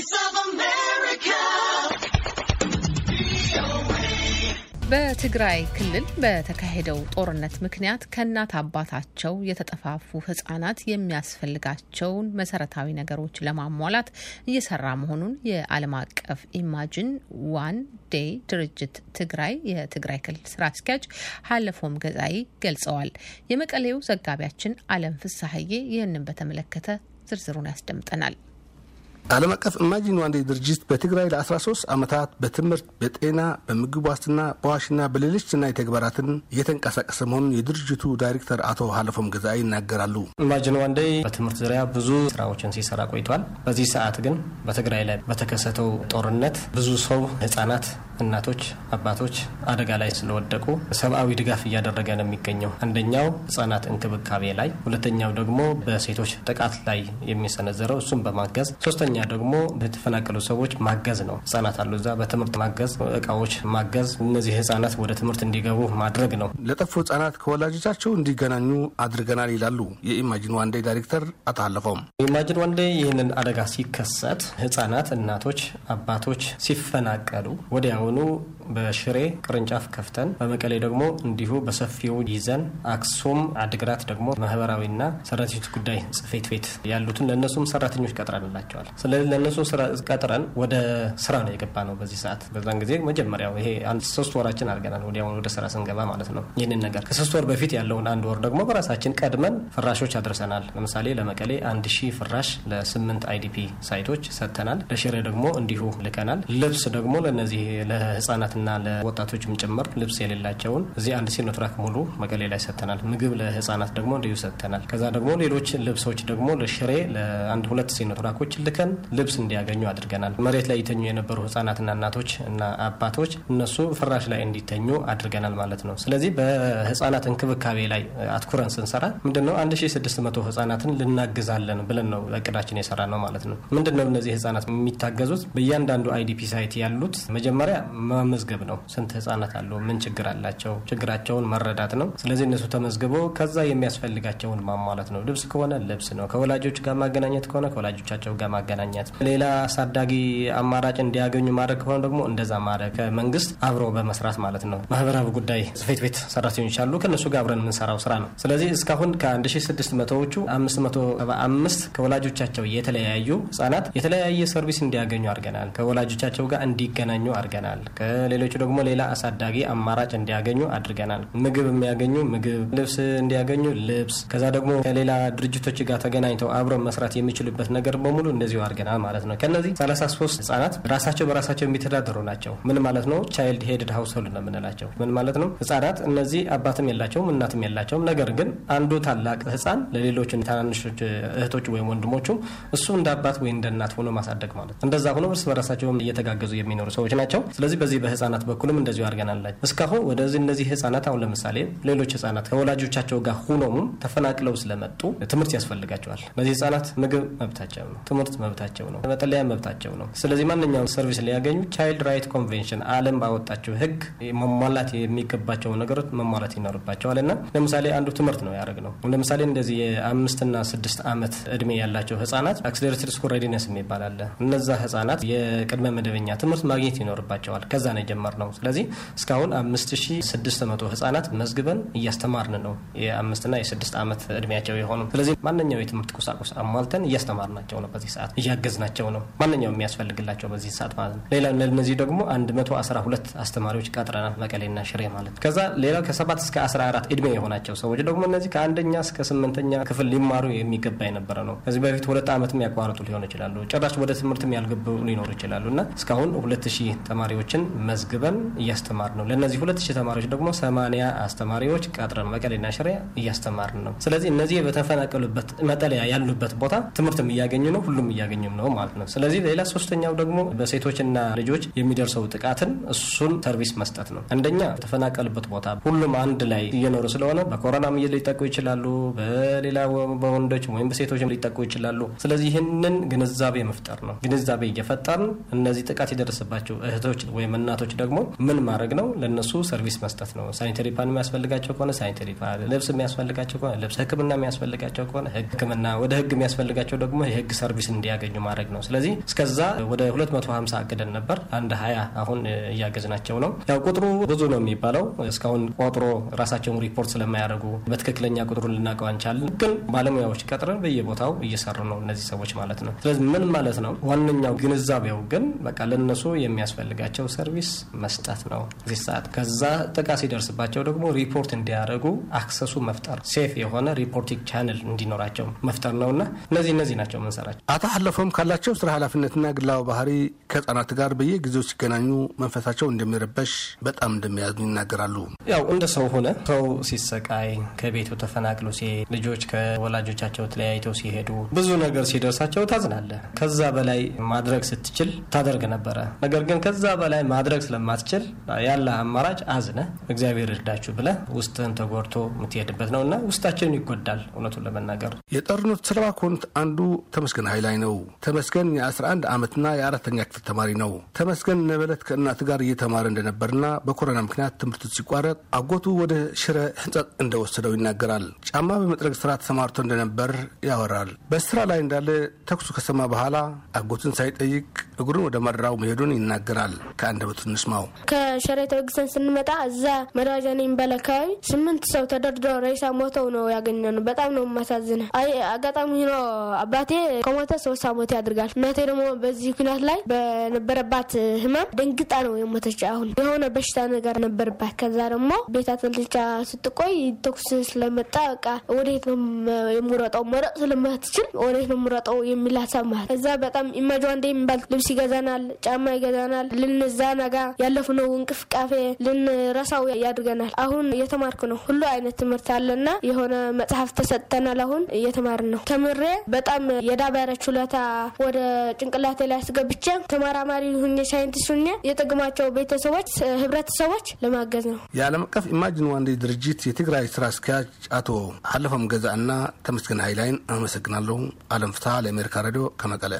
Voice of America. በትግራይ ክልል በተካሄደው ጦርነት ምክንያት ከእናት አባታቸው የተጠፋፉ ህጻናት የሚያስፈልጋቸውን መሰረታዊ ነገሮች ለማሟላት እየሰራ መሆኑን የዓለም አቀፍ Imagine One Day ድርጅት ትግራይ የትግራይ ክልል ስራ አስኪያጅ ሀለፎም ገዛይ ገልጸዋል። የመቀሌው ዘጋቢያችን አለም ፍስሀዬ ይህንን በተመለከተ ዝርዝሩን ያስደምጠናል። ዓለም አቀፍ Imagine One Day ድርጅት በትግራይ ለ13 ዓመታት በትምህርት፣ በጤና፣ በምግብ ዋስትና፣ በ WASH ና በሌሎች ሰናይ ተግባራትን እየተንቀሳቀሰ መሆኑን የድርጅቱ ዳይሬክተር አቶ ሀለፎም ገዛኢ ይናገራሉ። Imagine One Day በትምህርት ዙሪያ ብዙ ስራዎችን ሲሰራ ቆይቷል። በዚህ ሰዓት ግን በትግራይ ላይ በተከሰተው ጦርነት ብዙ ሰው ህጻናት፣ እናቶች፣ አባቶች አደጋ ላይ ስለወደቁ ሰብአዊ ድጋፍ እያደረገ ነው የሚገኘው። አንደኛው ህጻናት እንክብካቤ ላይ፣ ሁለተኛው ደግሞ በሴቶች ጥቃት ላይ የሚሰነዘረው እሱም በማገዝ ሶስተኛ ደግሞ በተፈናቀሉ ሰዎች ማገዝ ነው። ህጻናት አሉ እዛ በትምህርት ማገዝ፣ እቃዎች ማገዝ፣ እነዚህ ህጻናት ወደ ትምህርት እንዲገቡ ማድረግ ነው። ለጠፉ ህጻናት ከወላጆቻቸው እንዲገናኙ አድርገናል ይላሉ የ Imagine One Day ዳይሬክተር ሀለፎም። Imagine One Day ይህንን አደጋ ሲከሰት ህጻናት፣ እናቶች፣ አባቶች ሲፈናቀሉ ወዲያውኑ በሽሬ ቅርንጫፍ ከፍተን በመቀሌ ደግሞ እንዲሁ በሰፊው ይዘን አክሱም፣ አድግራት ደግሞ ማህበራዊና ሰራተኞች ጉዳይ ጽሕፈት ቤት ያሉትን ለእነሱም ሰራተኞች ቀጥረንላቸዋል። ስለዚህ ለእነሱ ቀጥረን ወደ ስራ ነው የገባነው በዚህ ሰዓት። በዛን ጊዜ መጀመሪያው ይሄ አንድ ሶስት ወራችን አድርገናል ወዲያውኑ ወደ ስራ ስንገባ ማለት ነው። ይህንን ነገር ከሶስት ወር በፊት ያለውን አንድ ወር ደግሞ በራሳችን ቀድመን ፍራሾች አድርሰናል። ለምሳሌ ለመቀሌ አንድ ሺህ ፍራሽ ለስምንት IDP site ኦች ሰጥተናል። ለሽሬ ደግሞ እንዲሁ ልከናል። ልብስ ደግሞ ለነዚህ ለህጻናትና ለወጣቶችም ጭምር ልብስ የሌላቸውን እዚህ አንድ Sinotruk ሙሉ መቀሌ ላይ ሰጥተናል። ምግብ ለህጻናት ደግሞ እንዲሁ ሰጥተናል። ከዛ ደግሞ ሌሎች ልብሶች ደግሞ ለሽሬ ለአንድ ሁለት Sinotruk ኦች ልከን ልብስ እንዲያገኙ አድርገናል። መሬት ላይ ይተኙ የነበሩ ህጻናትና እናቶች እና አባቶች እነሱ ፍራሽ ላይ እንዲተኙ አድርገናል ማለት ነው። ስለዚህ በህጻናት እንክብካቤ ላይ አትኩረን ስንሰራ ምንድነው 1600 ህጻናትን ልናግዛለን ብለን ነው እቅዳችን የሰራነው ማለት ነው። ምንድነው እነዚህ ህጻናት የሚታገዙት በእያንዳንዱ IDP site ያሉት መጀመሪያ መመዝገብ ነው። ስንት ህጻናት አሉ፣ ምን ችግር አላቸው፣ ችግራቸውን መረዳት ነው። ስለዚህ እነሱ ተመዝግበው ከዛ የሚያስፈልጋቸውን ማሟላት ነው። ልብስ ከሆነ ልብስ ነው። ከወላጆች ጋር ማገናኘት ከሆነ ከወላጆቻቸው ጋር ማገናኘት፣ ሌላ አሳዳጊ አማራጭ እንዲያገኙ ማድረግ ከሆነ ደግሞ እንደዛ ማድረግ፣ ከመንግስት አብሮ በመስራት ማለት ነው። ማህበራዊ ጉዳይ ጽሕፈት ቤት ሰራተኞች አሉ። ከእነሱ ጋር አብረን የምንሰራው ስራ ነው። ስለዚህ እስካሁን ከ1600ዎቹ 575 ከወላጆቻቸው የተለያዩ ህጻናት የተለያየ service እንዲያገኙ አድርገናል። ከወላጆቻቸው ጋር እንዲገናኙ አድርገናል። ከሌሎቹ ደግሞ ሌላ አሳዳጊ አማራጭ እንዲያገኙ አድርገናል። ምግብ የሚያገኙ ምግብ፣ ልብስ እንዲያገኙ ልብስ፣ ከዛ ደግሞ ከሌላ ድርጅቶች ጋር ተገናኝተው አብረን መስራት የሚችሉበት ነገር በሙሉ እንደዚሁ አድርገናል ማለት ነው። ከነዚህ 33 ህጻናት ራሳቸው በራሳቸው የሚተዳደሩ ናቸው። ምን ማለት ነው? child headed household ነው የምንላቸው። ምን ማለት ነው? ህጻናት እነዚህ አባትም የላቸውም እናትም የላቸውም። ነገር ግን አንዱ ታላቅ ህጻን ለሌሎች ታናንሾች እህቶች ወይም ወንድሞቹ እሱ እንደ አባት ወይ እንደ እናት ሆኖ ማሳደግ ማለት እንደዛ ሆኖ እርስ በራሳቸውም እየተጋገዙ የሚኖሩ ሰዎች ናቸው። ስለዚህ በዚህ በህጻናት በኩልም እንደዚሁ አድርገናል። እስካሁን ወደዚህ እነዚህ ህጻናት አሁን ለምሳሌ ሌሎች ህጻናት ከወላጆቻቸው ጋር ሁኖሙ ተፈናቅለው ስለመጡ ትምህርት ያስፈልጋቸዋል። እነዚህ ህጻናት ምግብ መብታቸው ነው፣ ትምህርት መብታቸው ነው፣ መጠለያ መብታቸው ነው። ስለዚህ ማንኛውም service ሊያገኙ child right convention ዓለም ባወጣቸው ህግ መሟላት የሚገባቸው ነገሮች መሟላት ይኖርባቸዋል እና ለምሳሌ አንዱ ትምህርት ነው ያደረግነው። ለምሳሌ እንደዚህ የአምስትና ስድስት ዓመት እድሜ ያላቸው ህጻናት accelerated school readiness የሚባል አለ። እነዛ ህጻናት የቅድመ መደበኛ ትምህርት ማግኘት ይኖርባቸዋል። ከዛ ነው የጀመርነው። ስለዚህ እስካሁን 5600 ህጻናት መዝግበን እያስተማርን ነው። የአምስትና የስድስት ዓመት እድሜያቸው የሆኑ ስለዚህ ማንኛው የትምህርት ቁሳቁስ አሟልተን እያስተማርናቸው ነው። በዚህ ሰዓት እያገዝናቸው ነው። ማንኛውም የሚያስፈልግላቸው በዚህ ሰዓት ማለት ነው። ሌላ ለእነዚህ ደግሞ 112 አስተማሪዎች ቀጥረናል። መቀሌና ሽሬ ማለት ነው። ከዛ ሌላው ከ7 እስከ 14 እድሜ የሆናቸው ሰዎች ደግሞ እነዚህ ከአንደኛ እስከ ስምንተኛ ክፍል ሊማሩ የሚገባ የነበረ ነው። ከዚህ በፊት ሁለት ዓመት የሚያቋርጡ ሊሆኑ ይችላሉ። ጭራሽ ወደ ትምህርትም ያልገቡ ሊኖሩ ይችላሉ እና እስካሁን 2000 ተማሪዎችን መዝግበን እያስተማር ነው። ለእነዚህ 2000 ተማሪዎች ደግሞ 80 አስተማሪዎች ቀጥረን መቀሌና ሽሬ እያስተማርን ነው። ስለዚህ እነዚህ በተፈናቀሉበት መጠለያ ያሉበት ቦታ ትምህርትም እያገኙ ነው፣ ሁሉም እያገኙም ነው ማለት ነው። ስለዚህ ሌላ ሶስተኛው ደግሞ በሴቶችና ልጆች የሚደርሰው ጥቃትን እሱን ሰርቪስ መስጠት ነው። አንደኛ የተፈናቀሉበት ቦታ ሁሉም አንድ ላይ እየኖሩ ስለሆነ በኮሮናም ሊጠቁ ይችላሉ፣ በሌላ በወንዶች ወይም በሴቶች ሊጠቁ ይችላሉ። ስለዚህ ይህንን ግንዛቤ መፍጠር ነው። ግንዛቤ እየፈጠርን እነዚህ ጥቃት የደረሰባቸው እህቶች ወይም እናቶች እናቶች ደግሞ ምን ማድረግ ነው? ለእነሱ service መስጠት ነው። sanitary pad የሚያስፈልጋቸው ከሆነ sanitary pad፣ ልብስ የሚያስፈልጋቸው ከሆነ ልብስ፣ ሕክምና የሚያስፈልጋቸው ከሆነ ሕክምና፣ ወደ ሕግ የሚያስፈልጋቸው ደግሞ የሕግ service እንዲያገኙ ማድረግ ነው። ስለዚህ እስከዛ ወደ 250 አቅደን ነበር። አንድ ሀያ አሁን እያገዝናቸው ነው። ያው ቁጥሩ ብዙ ነው የሚባለው እስካሁን ቆጥሮ ራሳቸውን ሪፖርት ስለማያደርጉ በትክክለኛ ቁጥሩን ልናውቀው አልቻልን። ግን ባለሙያዎች ቀጥረን በየቦታው እየሰሩ ነው እነዚህ ሰዎች ማለት ነው። ስለዚህ ምን ማለት ነው? ዋነኛው ግንዛቤው ግን በቃ ለነሱ የሚያስፈልጋቸው service መስጠት ነው እዚህ ሰዓት። ከዛ ጥቃት ሲደርስባቸው ደግሞ ሪፖርት እንዲያደርጉ access ኡ መፍጠር፣ safe የሆነ reporting channel እንዲኖራቸው መፍጠር ነውና እነዚህ እነዚህ ናቸው ምንሰራቸው። አቶ ሀለፎም ካላቸው ስራ ኃላፊነትና ግላዊ ባህሪ ከህጻናት ጋር በየጊዜው ሲገናኙ መንፈሳቸው እንደሚረበሽ በጣም እንደሚያዝኑ ይናገራሉ። ያው እንደ ሰው ሆነ ሰው ሲሰቃይ ከቤቱ ተፈናቅሎ ሲሄድ ልጆች ከወላጆቻቸው ተለያይተው ሲሄዱ ብዙ ነገር ሲደርሳቸው ታዝናለህ። ከዛ በላይ ማድረግ ስትችል ታደርግ ነበረ። ነገር ግን ከዛ በላይ ማድረግ ስለማትችል ያለ አማራጭ አዝነ እግዚአብሔር እርዳችሁ ብለ ውስጥህን ተጎድቶ የምትሄድበት ነው እና ውስጣችን ይጎዳል። እውነቱን ለመናገር የጦርነቱ ሰለባ ከሆኑት አንዱ ተመስገን ኃይላይ ነው። ተመስገን የ11 ዓመትና የአራተኛ ክፍል ተማሪ ነው። ተመስገን ነበለት ከእናቱ ጋር እየተማረ እንደነበርና በኮሮና ምክንያት ትምህርቱ ሲቋረጥ አጎቱ ወደ ሽረ ሕንጸት እንደወሰደው ይናገራል። ጫማ በመጥረግ ስራ ተሰማርቶ እንደነበር ያወራል። በስራ ላይ እንዳለ ተኩሱ ከሰማ በኋላ አጎቱን ሳይጠይቅ እግሩን ወደ መራው መሄዱን ይናገራል። ከአንደበቱ እንስማው። ከሽረ ተወግዘን ስንመጣ እዛ መደዋጃ ነው የሚባል አካባቢ ስምንት ሰው ተደርድረው ሬሳ ሞተው ነው ያገኘነው። በጣም ነው የማሳዝነ። አጋጣሚ ነው አባቴ ከሞተ ሶስት ዓመት ያድርጋል። እናቴ ደግሞ በዚህ ምክንያት ላይ በነበረባት ህመም ደንግጣ ነው የሞተች። አሁን የሆነ በሽታ ነገር ነበርባት። ከዛ ደግሞ ቤት አትልቻ ስትቆይ ተኩስ ስለመጣ በቃ ወዴት ነው የምሮጠው? መረጥ ስለማትችል ወዴት ነው የምሮጠው የሚል ሀሳብ ማለት ከዛ በጣም ኢማጇ እንደ የሚባል ልብስ ይገዛናል፣ ጫማ ይገዛናል። ልንዛናጋ ያለፍነው እንቅስቃሴ ልንረሳው ያድርገናል። አሁን እየተማርኩ ነው። ሁሉ አይነት ትምህርት አለና የሆነ መጽሐፍ ተሰጥተናል። አሁን እየተማርን ነው። ተምሬ በጣም የዳበረ ችሎታ ወደ ጭንቅላቴ ላይ አስገብቼ ተመራማሪ ሁኜ ሳይንቲስት ሁኜ የጠቅማቸው ቤተሰቦች፣ ህብረተሰቦች ለማገዝ ነው። የዓለም አቀፍ Imagine One Day ድርጅት የትግራይ ስራ አስኪያጅ አቶ ሀለፎም ገዛኢ እና ተመስገን ኃይላይን አመሰግናለሁ። አለም ፍስሀ ለአሜሪካ ሬዲዮ ከመቀሌ